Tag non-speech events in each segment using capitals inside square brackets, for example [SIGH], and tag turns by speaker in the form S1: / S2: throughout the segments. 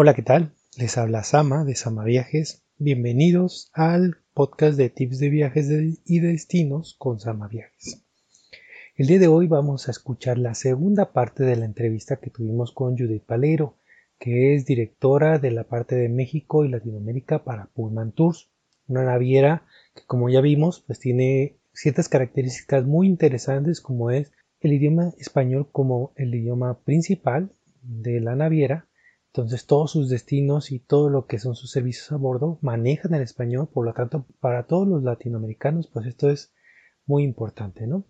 S1: Hola, ¿qué tal? Les habla Sama de Sama Viajes. Bienvenidos al podcast de tips de viajes y destinos con Sama Viajes. El día de hoy vamos a escuchar la segunda parte de la entrevista que tuvimos con Judith Palero, que es directora de la parte de México y Latinoamérica para Pullman Tours, una naviera que como ya vimos pues tiene ciertas características muy interesantes como es el idioma español como el idioma principal de la naviera entonces todos sus destinos y todo lo que son sus servicios a bordo manejan el español, por lo tanto para todos los latinoamericanos pues esto es muy importante, ¿no?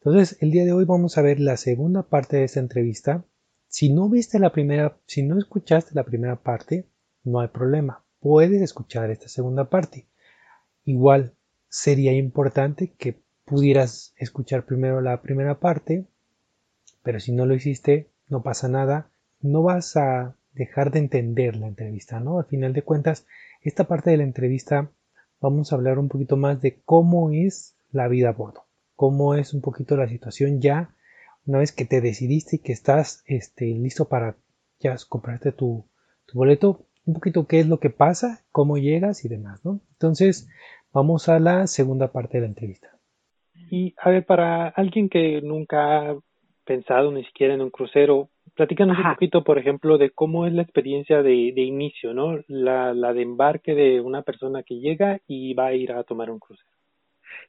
S1: Entonces el día de hoy vamos a ver la segunda parte de esta entrevista. Si no viste la primera, si no escuchaste la primera parte, no hay problema, puedes escuchar esta segunda parte. Igual sería importante que pudieras escuchar primero la primera parte, pero si no lo hiciste, no pasa nada, no vas a dejar de entender la entrevista, ¿no? Al final de cuentas, esta parte de la entrevista vamos a hablar un poquito más de cómo es la vida a bordo, cómo es un poquito la situación ya una vez que te decidiste y que estás este, listo para ya comprarte tu, tu boleto, un poquito qué es lo que pasa, cómo llegas y demás, ¿no? Entonces, vamos a la segunda parte de la entrevista.
S2: Y a ver, para alguien que nunca ha pensado ni siquiera en un crucero, Platícanos un poquito, por ejemplo, de cómo es la experiencia de, de inicio, ¿no? La, la de embarque de una persona que llega y va a ir a tomar un crucero.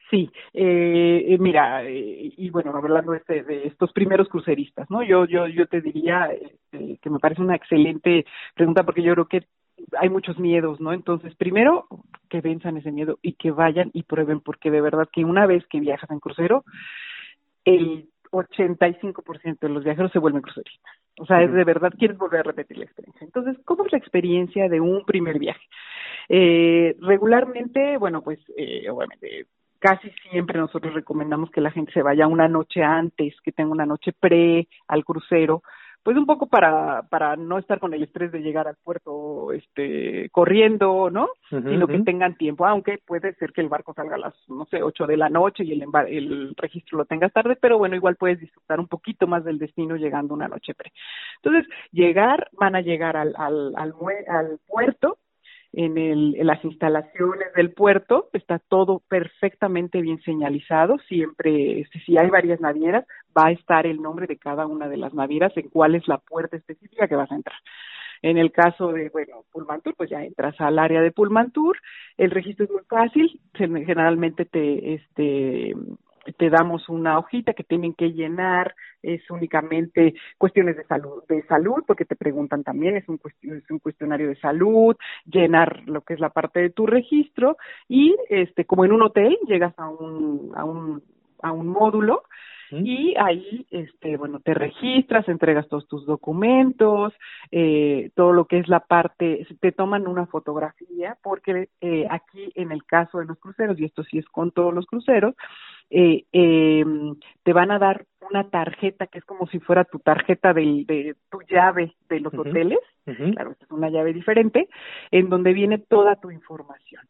S3: Sí, eh, eh mira, eh, y bueno, hablando este, de estos primeros cruceristas, ¿no? Yo, yo, yo te diría eh, que me parece una excelente pregunta porque yo creo que hay muchos miedos, ¿no? Entonces, primero, que venzan ese miedo y que vayan y prueben, porque de verdad que una vez que viajas en crucero, el 85% de los viajeros se vuelven cruceristas. O sea, es de verdad quieres volver a repetir la experiencia. Entonces, ¿cómo es la experiencia de un primer viaje? Eh, regularmente, bueno, pues eh, obviamente casi siempre nosotros recomendamos que la gente se vaya una noche antes, que tenga una noche pre al crucero, pues un poco para para no estar con el estrés de llegar al puerto este corriendo no sino que tengan tiempo aunque puede ser que el barco salga a las no sé ocho de la noche y el el registro lo tengas tarde pero bueno igual puedes disfrutar un poquito más del destino llegando una noche pre. Entonces llegar van a llegar al al al, al puerto en, el, en las instalaciones del puerto, está todo perfectamente bien señalizado, siempre, este, si hay varias navieras, va a estar el nombre de cada una de las navieras en cuál es la puerta específica que vas a entrar. En el caso de, bueno, Pullmantur, pues ya entras al área de Pullmantur, el registro es muy fácil, generalmente te, este, te damos una hojita que tienen que llenar, es únicamente cuestiones de salud, de salud, porque te preguntan también, es un, es un cuestionario de salud, llenar lo que es la parte de tu registro y este como en un hotel llegas a un a un a un módulo y ahí este bueno te registras entregas todos tus documentos eh, todo lo que es la parte te toman una fotografía porque eh, aquí en el caso de los cruceros y esto sí es con todos los cruceros eh, eh, te van a dar una tarjeta que es como si fuera tu tarjeta de, de tu llave de los hoteles, claro, es una llave diferente, en donde viene toda tu información.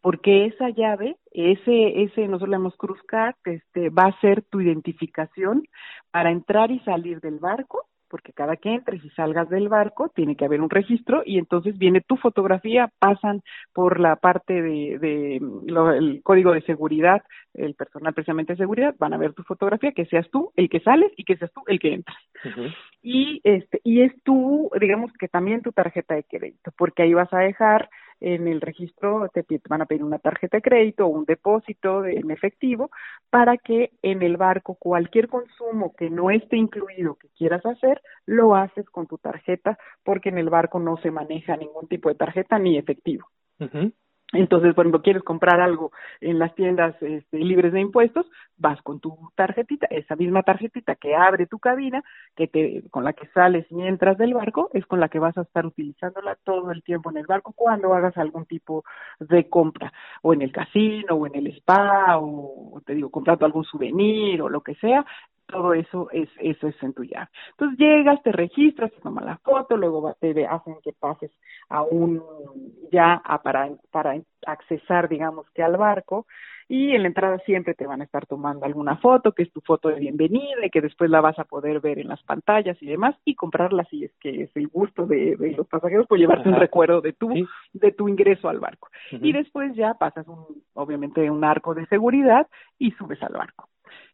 S3: Porque esa llave, ese, ese, nosotros le llamamos Cruz Card, este, va a ser tu identificación para entrar y salir del barco porque cada que entres y salgas del barco tiene que haber un registro y entonces viene tu fotografía, pasan por la parte de, de el código de seguridad, el personal precisamente de seguridad, van a ver tu fotografía, que seas tú el que sales y que seas tú el que entras. Y este y es tú, digamos que también tu tarjeta de crédito, porque ahí vas a dejar en el registro te van a pedir una tarjeta de crédito o un depósito en efectivo para que en el barco cualquier consumo que no esté incluido que quieras hacer, lo haces con tu tarjeta porque en el barco no se maneja ningún tipo de tarjeta ni efectivo. Entonces, cuando quieres comprar algo en las tiendas este, libres de impuestos, vas con tu tarjetita, esa misma tarjetita que abre tu cabina, que te, con la que sales y entras del barco, es con la que vas a estar utilizándola todo el tiempo en el barco cuando hagas algún tipo de compra, o en el casino, o en el spa, o te digo, comprando algún souvenir o lo que sea, todo eso es eso es en tu llave. Entonces llegas, te registras, te toman la foto, luego te hacen que pases a un ya a, para para accesar digamos que al barco y en la entrada siempre te van a estar tomando alguna foto, que es tu foto de bienvenida y que después la vas a poder ver en las pantallas y demás y comprarla si es que es el gusto de, los pasajeros por llevarte un recuerdo de tu, de tu ingreso al barco. Y después ya pasas un, obviamente un arco de seguridad y subes al barco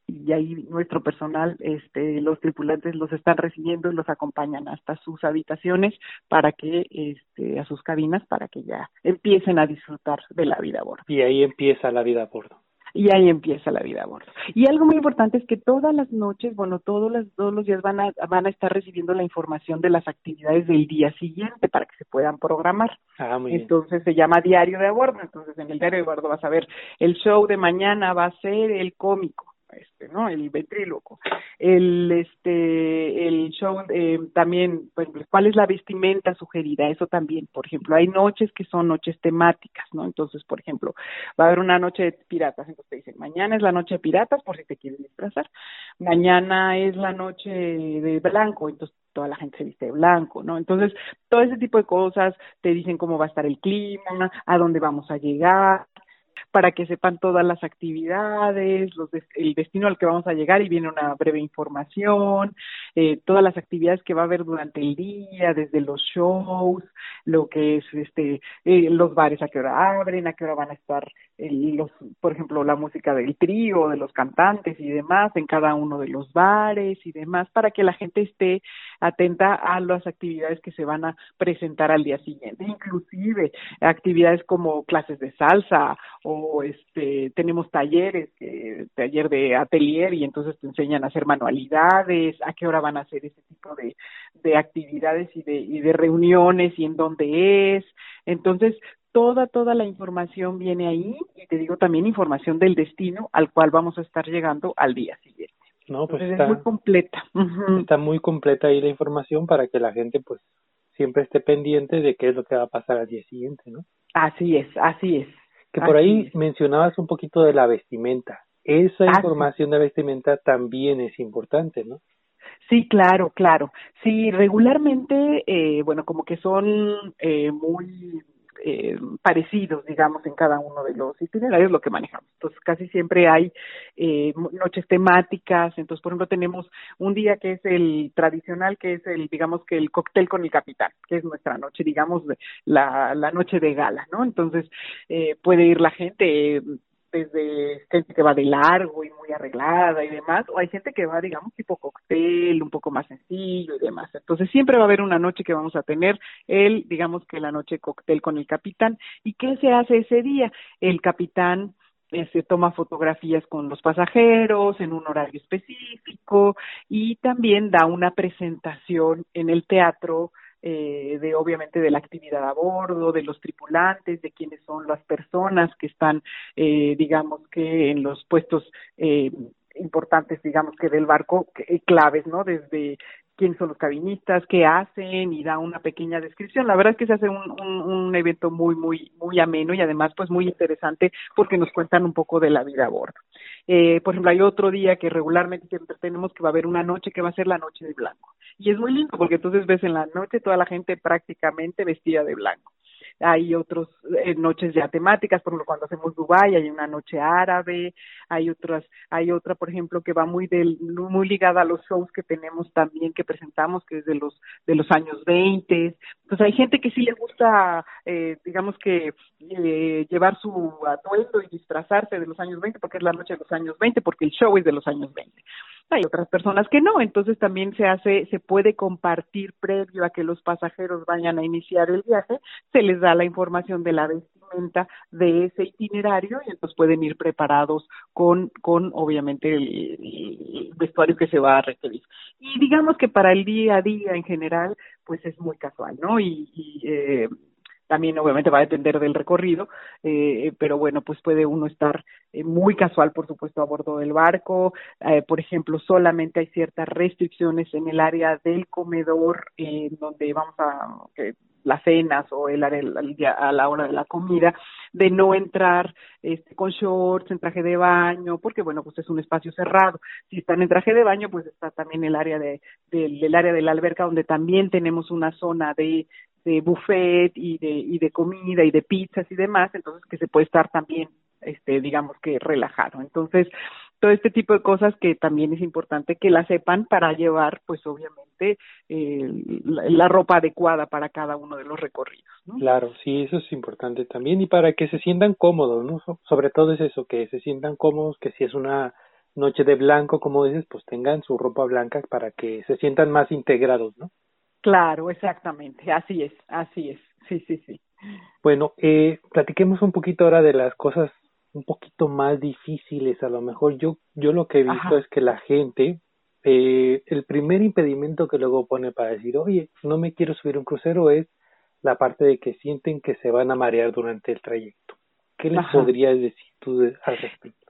S3: y ahí nuestro personal, este, los tripulantes los están recibiendo y los acompañan hasta sus habitaciones para que, este, a sus cabinas para que ya empiecen a disfrutar de la vida a bordo.
S2: Y ahí empieza la vida a bordo
S3: y ahí empieza la vida a bordo. Y algo muy importante es que todas las noches, bueno, todos los, todos los días van a, van a estar recibiendo la información de las actividades del día siguiente para que se puedan programar.
S2: Ah, muy
S3: entonces se llama diario de a bordo. Entonces en el diario de a bordo vas a ver el show de mañana va a ser el cómico este, ¿no? El ventríloco. El, este, el show eh, también, pues, ¿cuál es la vestimenta sugerida? Eso también, por ejemplo, hay noches que son noches temáticas, ¿no? Entonces, por ejemplo, va a haber una noche de piratas, entonces te dicen, mañana es la noche de piratas, por si te quieres disfrazar. Mañana es la noche de blanco, entonces toda la gente se viste de blanco, ¿no? Entonces, todo ese tipo de cosas te dicen cómo va a estar el clima, a dónde vamos a llegar, para que sepan todas las actividades, los el destino al que vamos a llegar y viene una breve información, eh, todas las actividades que va a haber durante el día, desde los shows, lo que es este eh, los bares a qué hora abren, a qué hora van a estar eh, los, por ejemplo, la música del trío, de los cantantes y demás en cada uno de los bares y demás para que la gente esté atenta a las actividades que se van a presentar al día siguiente, inclusive actividades como clases de salsa o este tenemos talleres, eh, taller de atelier y entonces te enseñan a hacer manualidades, a qué hora van a hacer ese tipo de, de actividades y de, y de reuniones y en dónde es. Entonces, toda, toda la información viene ahí y te digo también información del destino al cual vamos a estar llegando al día siguiente.
S2: No, pues
S3: está, muy completa.
S2: Está muy completa ahí la información para que la gente pues siempre esté pendiente de qué es lo que va a pasar al día siguiente, ¿no?
S3: Así es, así es.
S2: Que por ahí mencionabas un poquito de la vestimenta. Esa información de vestimenta también es importante, ¿no?
S3: Sí, claro, claro. Sí, regularmente, eh, bueno, como que son eh, muy eh, parecidos, digamos, en cada uno de los itinerarios, lo que manejamos. Entonces, casi siempre hay eh, noches temáticas. Entonces, por ejemplo, tenemos un día que es el tradicional, que es el, digamos, que el cóctel con el capitán, que es nuestra noche, digamos, la, la noche de gala, ¿no? Entonces, eh, puede ir la gente desde gente que va de largo y muy arreglada y demás, o hay gente que va, digamos, tipo cóctel, un poco más sencillo y demás. Entonces siempre va a haber una noche que vamos a tener el, digamos que la noche cóctel con el capitán. ¿Y qué se hace ese día? El capitán se toma fotografías con los pasajeros en un horario específico y también da una presentación en el teatro eh, de obviamente de la actividad a bordo, de los tripulantes, de quiénes son las personas que están, eh, digamos que en los puestos eh, importantes, digamos que del barco, claves, ¿no? Desde quiénes son los cabinistas, qué hacen y da una pequeña descripción. La verdad es que se hace un, un, un, evento muy, muy, muy ameno y además pues muy interesante porque nos cuentan un poco de la vida a bordo. Eh, por ejemplo, hay otro día que regularmente siempre tenemos que va a haber una noche que va a ser la noche de blanco. Y es muy lindo porque entonces ves en la noche toda la gente prácticamente vestida de blanco hay otros eh, noches ya temáticas, por ejemplo, cuando hacemos Dubai hay una noche árabe, hay otras, hay otra, por ejemplo, que va muy del, muy ligada a los shows que tenemos también que presentamos, que es de los de los años 20. Pues hay gente que sí le gusta, eh, digamos que eh, llevar su atuendo y disfrazarse de los años 20 porque es la noche de los años 20, porque el show es de los años 20 hay otras personas que no, entonces también se hace, se puede compartir previo a que los pasajeros vayan a iniciar el viaje, se les da la información de la vestimenta de ese itinerario y entonces pueden ir preparados con, con obviamente el, vestuario que se va a requerir. Y digamos que para el día a día en general, pues es muy casual, ¿no? Y, y eh, también obviamente va a depender del recorrido, eh, pero bueno, pues puede uno estar eh, muy casual, por supuesto, a bordo del barco. Eh, por ejemplo, solamente hay ciertas restricciones en el área del comedor, en donde vamos a las cenas o el área a la hora de la comida, de no entrar este, con shorts, en traje de baño, porque bueno, pues es un espacio cerrado. Si están en traje de baño, pues está también el área de, del área de la alberca, donde también tenemos una zona de de buffet y de, y de comida y de pizzas y demás, entonces que se puede estar también este, digamos que relajado. Entonces, todo este tipo de cosas que también es importante que la sepan para llevar, pues obviamente, eh, la, ropa adecuada para cada uno de los recorridos.
S2: Claro, sí, eso es importante también y para que se sientan cómodos, ¿no? sobre todo es eso, que se sientan cómodos, que si es una noche de blanco, como dices, pues tengan su ropa blanca para que se sientan más integrados, ¿no?
S3: Claro, exactamente, así es, así es, sí, sí, sí.
S2: Bueno, eh, platiquemos un poquito ahora de las cosas un poquito más difíciles. A lo mejor yo, yo lo que he visto es que la gente, eh, el primer impedimento que luego pone para decir, oye, no me quiero subir un crucero es la parte de que sienten que se van a marear durante el trayecto. ¿Qué les podrías decir tú al respecto?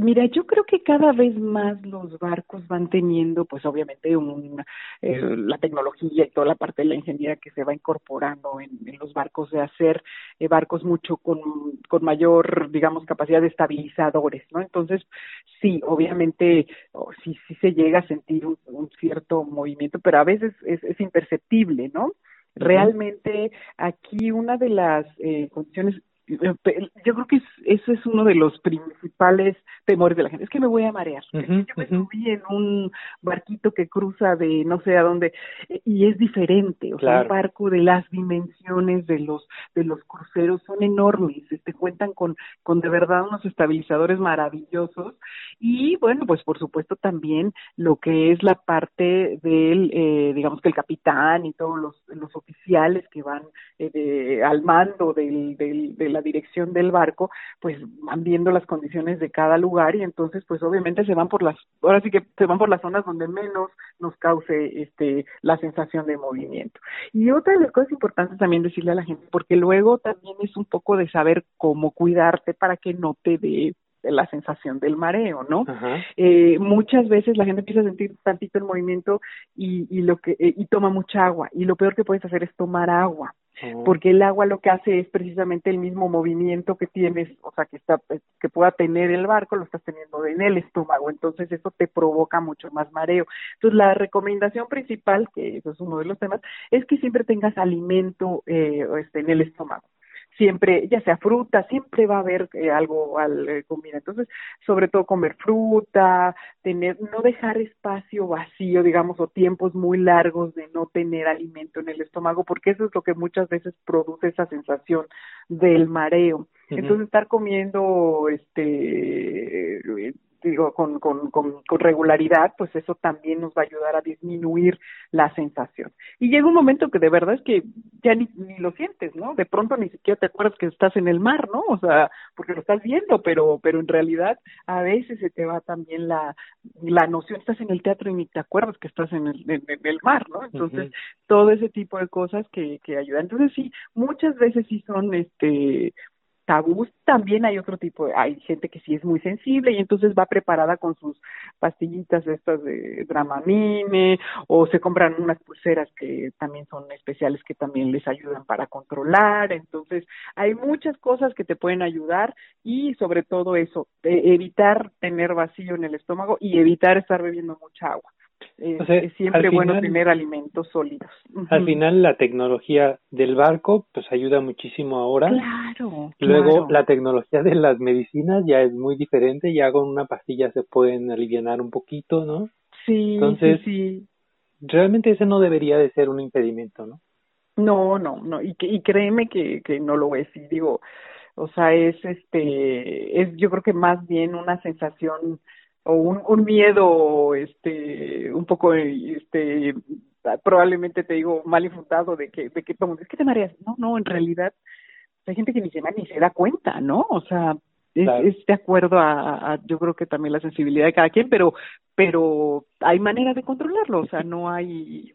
S3: Mira, yo creo que cada vez más los barcos van teniendo, pues obviamente, un, eh, la tecnología y toda la parte de la ingeniería que se va incorporando en, los barcos, de hacer eh, barcos mucho con, con mayor, digamos, capacidad de estabilizadores, ¿no? Entonces, sí, obviamente, sí, sí se llega a sentir un, cierto movimiento, pero a veces es, es imperceptible, ¿no? Realmente aquí una de las eh, condiciones yo creo que es, eso es uno de los principales temores de la gente. Es que me voy a marear. yo me subí en un barquito que cruza de no sé a dónde eh, y es diferente. O sea, un barco de las dimensiones de los de los cruceros son enormes. Este cuentan con con de verdad unos estabilizadores maravillosos y bueno, pues por supuesto también lo que es la parte del eh, digamos que el capitán y todos los los oficiales que van eh, al mando del, del de la dirección del barco, pues van viendo las condiciones de cada lugar y entonces pues obviamente se van por las, ahora sí que se van por las zonas donde menos nos cause este la sensación de movimiento. Y otra de las cosas importantes también decirle a la gente, porque luego también es un poco de saber cómo cuidarte para que no te dé la sensación del mareo, ¿no? Eh, muchas veces la gente empieza a sentir tantito el movimiento y, y lo que eh, y toma mucha agua y lo peor que puedes hacer es tomar agua. Porque el agua lo que hace es precisamente el mismo movimiento que tienes, o sea, que está que pueda tener el barco, lo estás teniendo en el estómago, entonces eso te provoca mucho más mareo. Entonces la recomendación principal, que eso es uno de los temas, es que siempre tengas alimento eh, este, en el estómago siempre, ya sea fruta, siempre va a haber eh, algo al eh, comida. Entonces, sobre todo comer fruta, tener, no dejar espacio vacío, digamos, o tiempos muy largos de no tener alimento en el estómago, porque eso es lo que muchas veces produce esa sensación del mareo. Entonces, estar comiendo, este, digo, con, con, con, regularidad, pues eso también nos va a ayudar a disminuir la sensación. Y llega un momento que de verdad es que ya ni, ni lo sientes, ¿no? De pronto ni siquiera te acuerdas que estás en el mar, ¿no? O sea, porque lo estás viendo, pero, pero en realidad a veces se te va también la, la noción, estás en el teatro y ni te acuerdas que estás en el, en, el mar, ¿no? Entonces, todo ese tipo de cosas que, que ayudan. Entonces, sí, muchas veces sí son, este, tabús también hay otro tipo hay gente que sí es muy sensible y entonces va preparada con sus pastillitas estas de Dramamine o se compran unas pulseras que también son especiales que también les ayudan para controlar. Entonces hay muchas cosas que te pueden ayudar y sobre todo eso evitar tener vacío en el estómago y evitar estar bebiendo mucha agua es, siempre bueno tener alimentos sólidos.
S2: Al final la tecnología del barco pues ayuda muchísimo ahora.
S3: Claro.
S2: Luego la tecnología de las medicinas ya es muy diferente, ya con una pastilla se pueden aliviar un poquito, ¿no?
S3: Sí, Entonces, sí,
S2: realmente ese no debería de ser un impedimento, ¿no?
S3: No, no, no, y, que, y créeme que, que no lo es, y digo, o sea, es este, es yo creo que más bien una sensación o un, un miedo este un poco este probablemente te digo mal infundado de que de que es que te mareas no no en realidad hay gente que ni se ni se da cuenta no o sea es, es de acuerdo a, a, yo creo que también la sensibilidad de cada quien pero pero hay maneras de controlarlo o sea no hay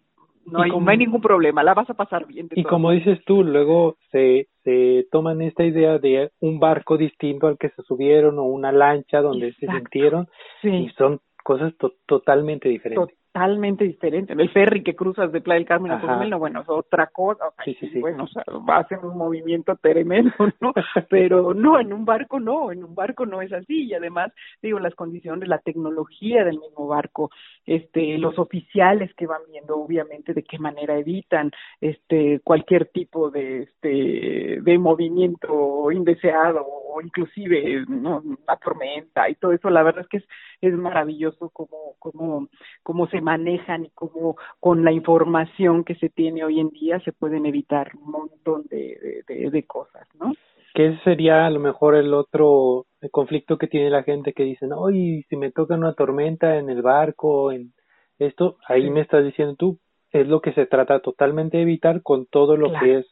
S3: no hay, no hay ningún problema, la vas a pasar bien.
S2: y como dices tú, luego se, se toman esta idea de un barco distinto al que se subieron o una lancha donde se sintieron y son cosas totalmente diferentes
S3: totalmente diferente. El ferry que cruzas de Playa del Carmen a Cozumel, bueno, es otra cosa.
S2: sí, sí, sí.
S3: Bueno, o sea, va a hacer un movimiento tremendo, [LAUGHS] ¿no? Pero no, en un barco no, en un barco no es así. Y además, digo, las condiciones, la tecnología del mismo barco, este, los oficiales que van viendo, obviamente, de qué manera evitan este cualquier tipo de este de movimiento indeseado o o inclusive ¿no? la tormenta y todo eso, la verdad es que es, es maravilloso cómo, cómo, cómo se manejan y cómo con la información que se tiene hoy en día se pueden evitar un montón de, de, de cosas, ¿no?
S2: que ese sería a lo mejor el otro conflicto que tiene la gente que dicen, oye, si me toca una tormenta en el barco, en esto, ahí me estás diciendo tú, es lo que se trata totalmente de evitar con todo lo que es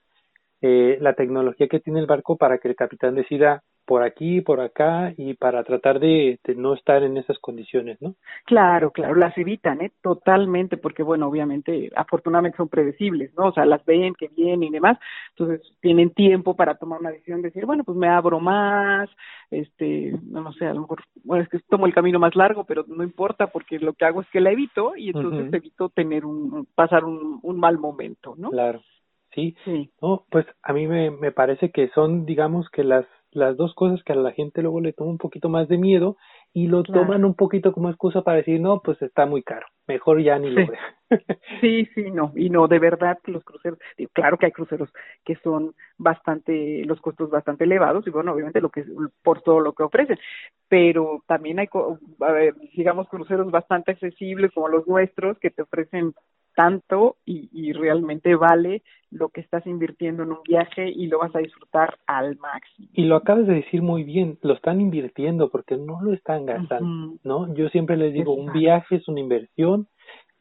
S2: eh, la tecnología que tiene el barco para que el capitán decida por aquí, por acá y para tratar de, no estar en esas condiciones, ¿no?
S3: Claro, claro, las evitan, ¿eh? Totalmente, porque bueno, obviamente, afortunadamente son predecibles, ¿no? O sea, las ven que vienen y demás, entonces tienen tiempo para tomar una decisión, decir, bueno, pues me abro más, este, no, sé, a lo mejor, bueno, es que tomo el camino más largo, pero no importa porque lo que hago es que la evito y entonces evito tener un, pasar un, un mal momento, ¿no?
S2: Claro. Sí, sí. No, pues a mí me, me parece que son, digamos, que las las dos cosas que a la gente luego le toma un poquito más de miedo y lo toman un poquito como excusa para decir, no, pues está muy caro, mejor ya ni lo veo. [LAUGHS]
S3: sí, sí, no, y no, de verdad que los cruceros, claro que hay cruceros que son bastante, los costos bastante elevados y bueno, obviamente lo que por todo lo que ofrecen, pero también hay, digamos, cruceros bastante accesibles como los nuestros que te ofrecen tanto y, y realmente vale lo que estás invirtiendo en un viaje y lo vas a disfrutar al máximo.
S2: Y lo acabas de decir muy bien, lo están invirtiendo porque no lo están gastando, ¿no? Yo siempre les digo, un viaje es una inversión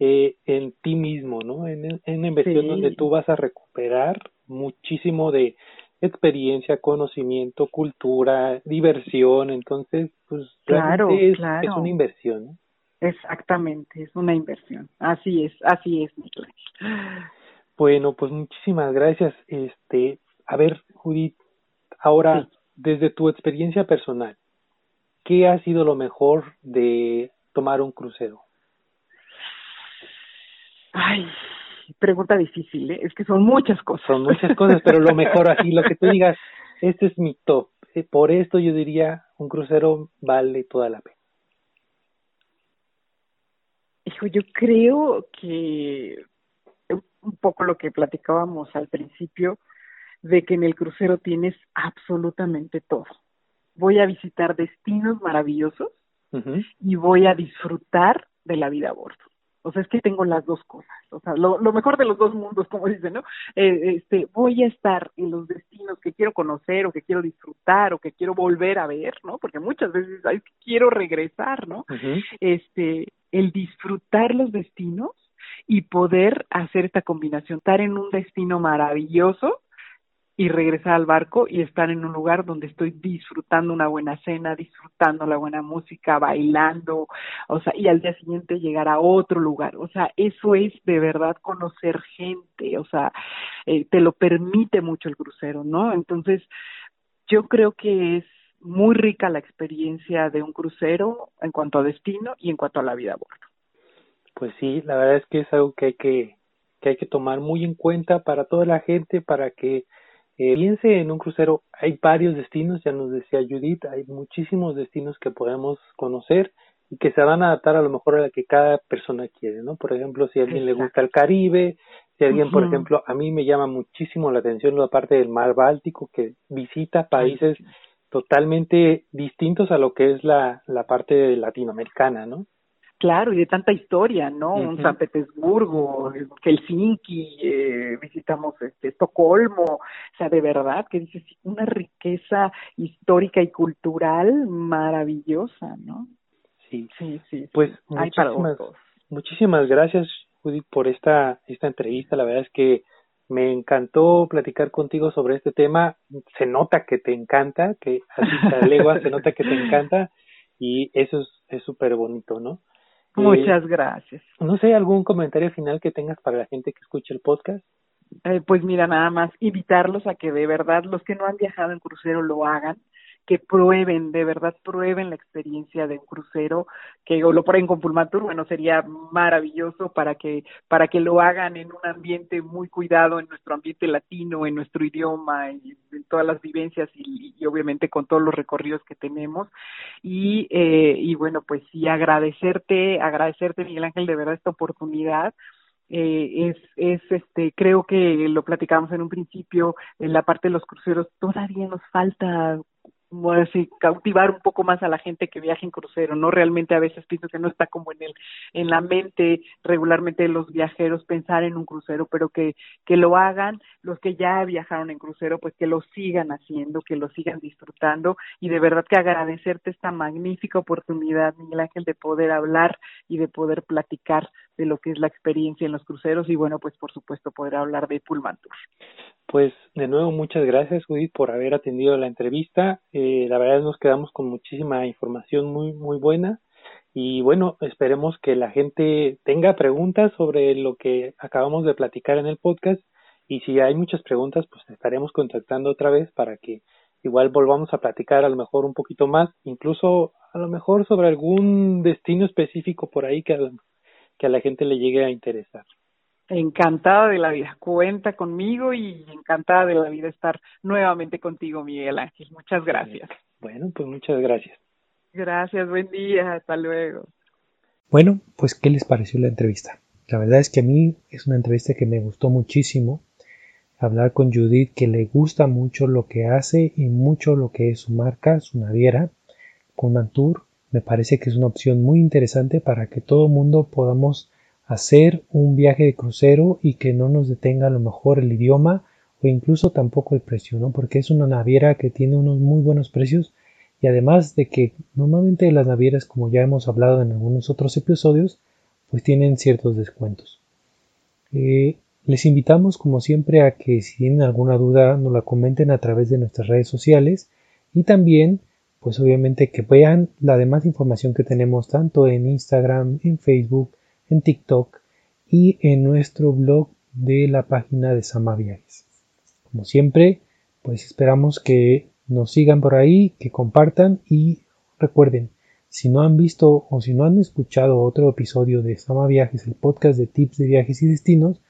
S2: eh, en ti mismo, ¿no? En, en una inversión donde tú vas a recuperar muchísimo de experiencia, conocimiento, cultura, diversión, entonces, pues
S3: claro,
S2: es,
S3: claro.
S2: es una inversión, ¿no?
S3: Exactamente, es una inversión. Así es, así es,
S2: Bueno, pues muchísimas gracias. Este, a ver, Judith, ahora desde tu experiencia personal, ¿qué ha sido lo mejor de tomar un crucero?
S3: Ay, pregunta difícil, ¿eh? es que son muchas cosas.
S2: Son muchas cosas, pero lo mejor así, lo que tú digas, este es mi top. Eh, por esto yo diría, un crucero vale toda la pena.
S3: Hijo, yo creo que un poco lo que platicábamos al principio, de que en el crucero tienes absolutamente todo. Voy a visitar destinos maravillosos y voy a disfrutar de la vida a bordo. O sea, es que tengo las dos cosas. O sea, lo, lo mejor de los dos mundos, como dicen, ¿no? Eh, este, voy a estar en los destinos que quiero conocer o que quiero disfrutar o que quiero volver a ver, ¿no? Porque muchas veces ay, quiero regresar, ¿no? Este, el disfrutar los destinos y poder hacer esta combinación, estar en un destino maravilloso y regresar al barco y estar en un lugar donde estoy disfrutando una buena cena, disfrutando la buena música, bailando, o sea, y al día siguiente llegar a otro lugar. O sea, eso es de verdad conocer gente, o sea, eh, te lo permite mucho el crucero, ¿no? Entonces, yo creo que es muy rica la experiencia de un crucero en cuanto a destino y en cuanto a la vida a bordo.
S2: Pues sí, la verdad es que es algo que hay que, que hay que tomar muy en cuenta para toda la gente, para que eh, piense en un crucero. Hay varios destinos, ya nos decía Judith, hay muchísimos destinos que podemos conocer y que se van a adaptar a lo mejor a la que cada persona quiere, ¿no? Por ejemplo, si a alguien le gusta el Caribe, si alguien, por ejemplo, a mí me llama muchísimo la atención la parte del mar Báltico, que visita países totalmente distintos a lo que es la, la parte latinoamericana, ¿no?
S3: Claro, y de tanta historia, ¿no? Un San Petersburgo, Helsinki, eh, visitamos este, Estocolmo, o sea, de verdad que dices, una riqueza histórica y cultural maravillosa, ¿no?
S2: Sí, sí, sí. Pues muchísimas, muchísimas gracias, Judith, por esta, esta entrevista. La verdad es que me encantó platicar contigo sobre este tema. Se nota que te encanta, que así se [LAUGHS] legua, se nota que te encanta y eso es súper bonito, ¿no?
S3: Muchas eh, gracias.
S2: No sé, ¿algún comentario final que tengas para la gente que escuche el podcast?
S3: Eh, pues mira, nada más invitarlos a que de verdad los que no han viajado en crucero lo hagan que prueben, de verdad prueben la experiencia de un crucero, que o lo prueben con Pulmatur, bueno, sería maravilloso para que, para que lo hagan en un ambiente muy cuidado, en nuestro ambiente latino, en nuestro idioma, en todas las vivencias y, y obviamente con todos los recorridos que tenemos. Y, eh, y bueno, pues sí, agradecerte, agradecerte, Miguel Ángel, de verdad esta oportunidad. Eh, es, es este, creo que lo platicamos en un principio, en la parte de los cruceros, todavía nos falta así, cautivar un poco más a la gente que viaja en crucero, ¿no? Realmente a veces pienso que no está como en el, en la mente regularmente de los viajeros pensar en un crucero, pero que, que lo hagan, los que ya viajaron en crucero, pues que lo sigan haciendo, que lo sigan disfrutando y de verdad que agradecerte esta magnífica oportunidad, Miguel Ángel, de poder hablar y de poder platicar de lo que es la experiencia en los cruceros y bueno, pues por supuesto poder hablar de Pullman Tour.
S2: Pues de nuevo muchas gracias Judith por haber atendido la entrevista. Eh, la verdad nos quedamos con muchísima información muy muy buena y bueno esperemos que la gente tenga preguntas sobre lo que acabamos de platicar en el podcast y si hay muchas preguntas pues estaremos contactando otra vez para que igual volvamos a platicar a lo mejor un poquito más, incluso a lo mejor sobre algún destino específico por ahí que que a la gente le llegue a interesar.
S3: Encantada de la vida. Cuenta conmigo y encantada de la vida estar nuevamente contigo, Miguel Ángel. Muchas gracias.
S2: Bueno, pues muchas gracias.
S3: Gracias, buen día, hasta luego.
S1: Bueno, pues ¿qué les pareció la entrevista? La verdad es que a mí es una entrevista que me gustó muchísimo. Hablar con Judith que le gusta mucho lo que hace y mucho lo que es su marca, su naviera, con Mantur. Me parece que es una opción muy interesante para que todo el mundo podamos hacer un viaje de crucero y que no nos detenga a lo mejor el idioma o incluso tampoco el precio, ¿no? Porque es una naviera que tiene unos muy buenos precios y además de que normalmente las navieras, como ya hemos hablado en algunos otros episodios, pues tienen ciertos descuentos. Eh, les invitamos como siempre a que si tienen alguna duda nos la comenten a través de nuestras redes sociales y también pues obviamente que vean la demás información que tenemos tanto en Instagram, en Facebook, en TikTok y en nuestro blog de la página de Sama Viajes. Como siempre, pues esperamos que nos sigan por ahí, que compartan y recuerden, si no han visto o si no han escuchado otro episodio de Sama Viajes, el podcast de tips de viajes y destinos,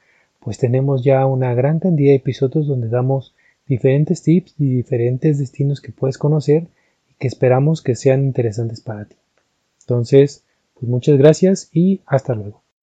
S1: pues tenemos ya una gran cantidad de episodios donde damos diferentes tips y diferentes destinos que puedes conocer y que esperamos que sean interesantes para ti. Entonces, pues muchas gracias y hasta luego.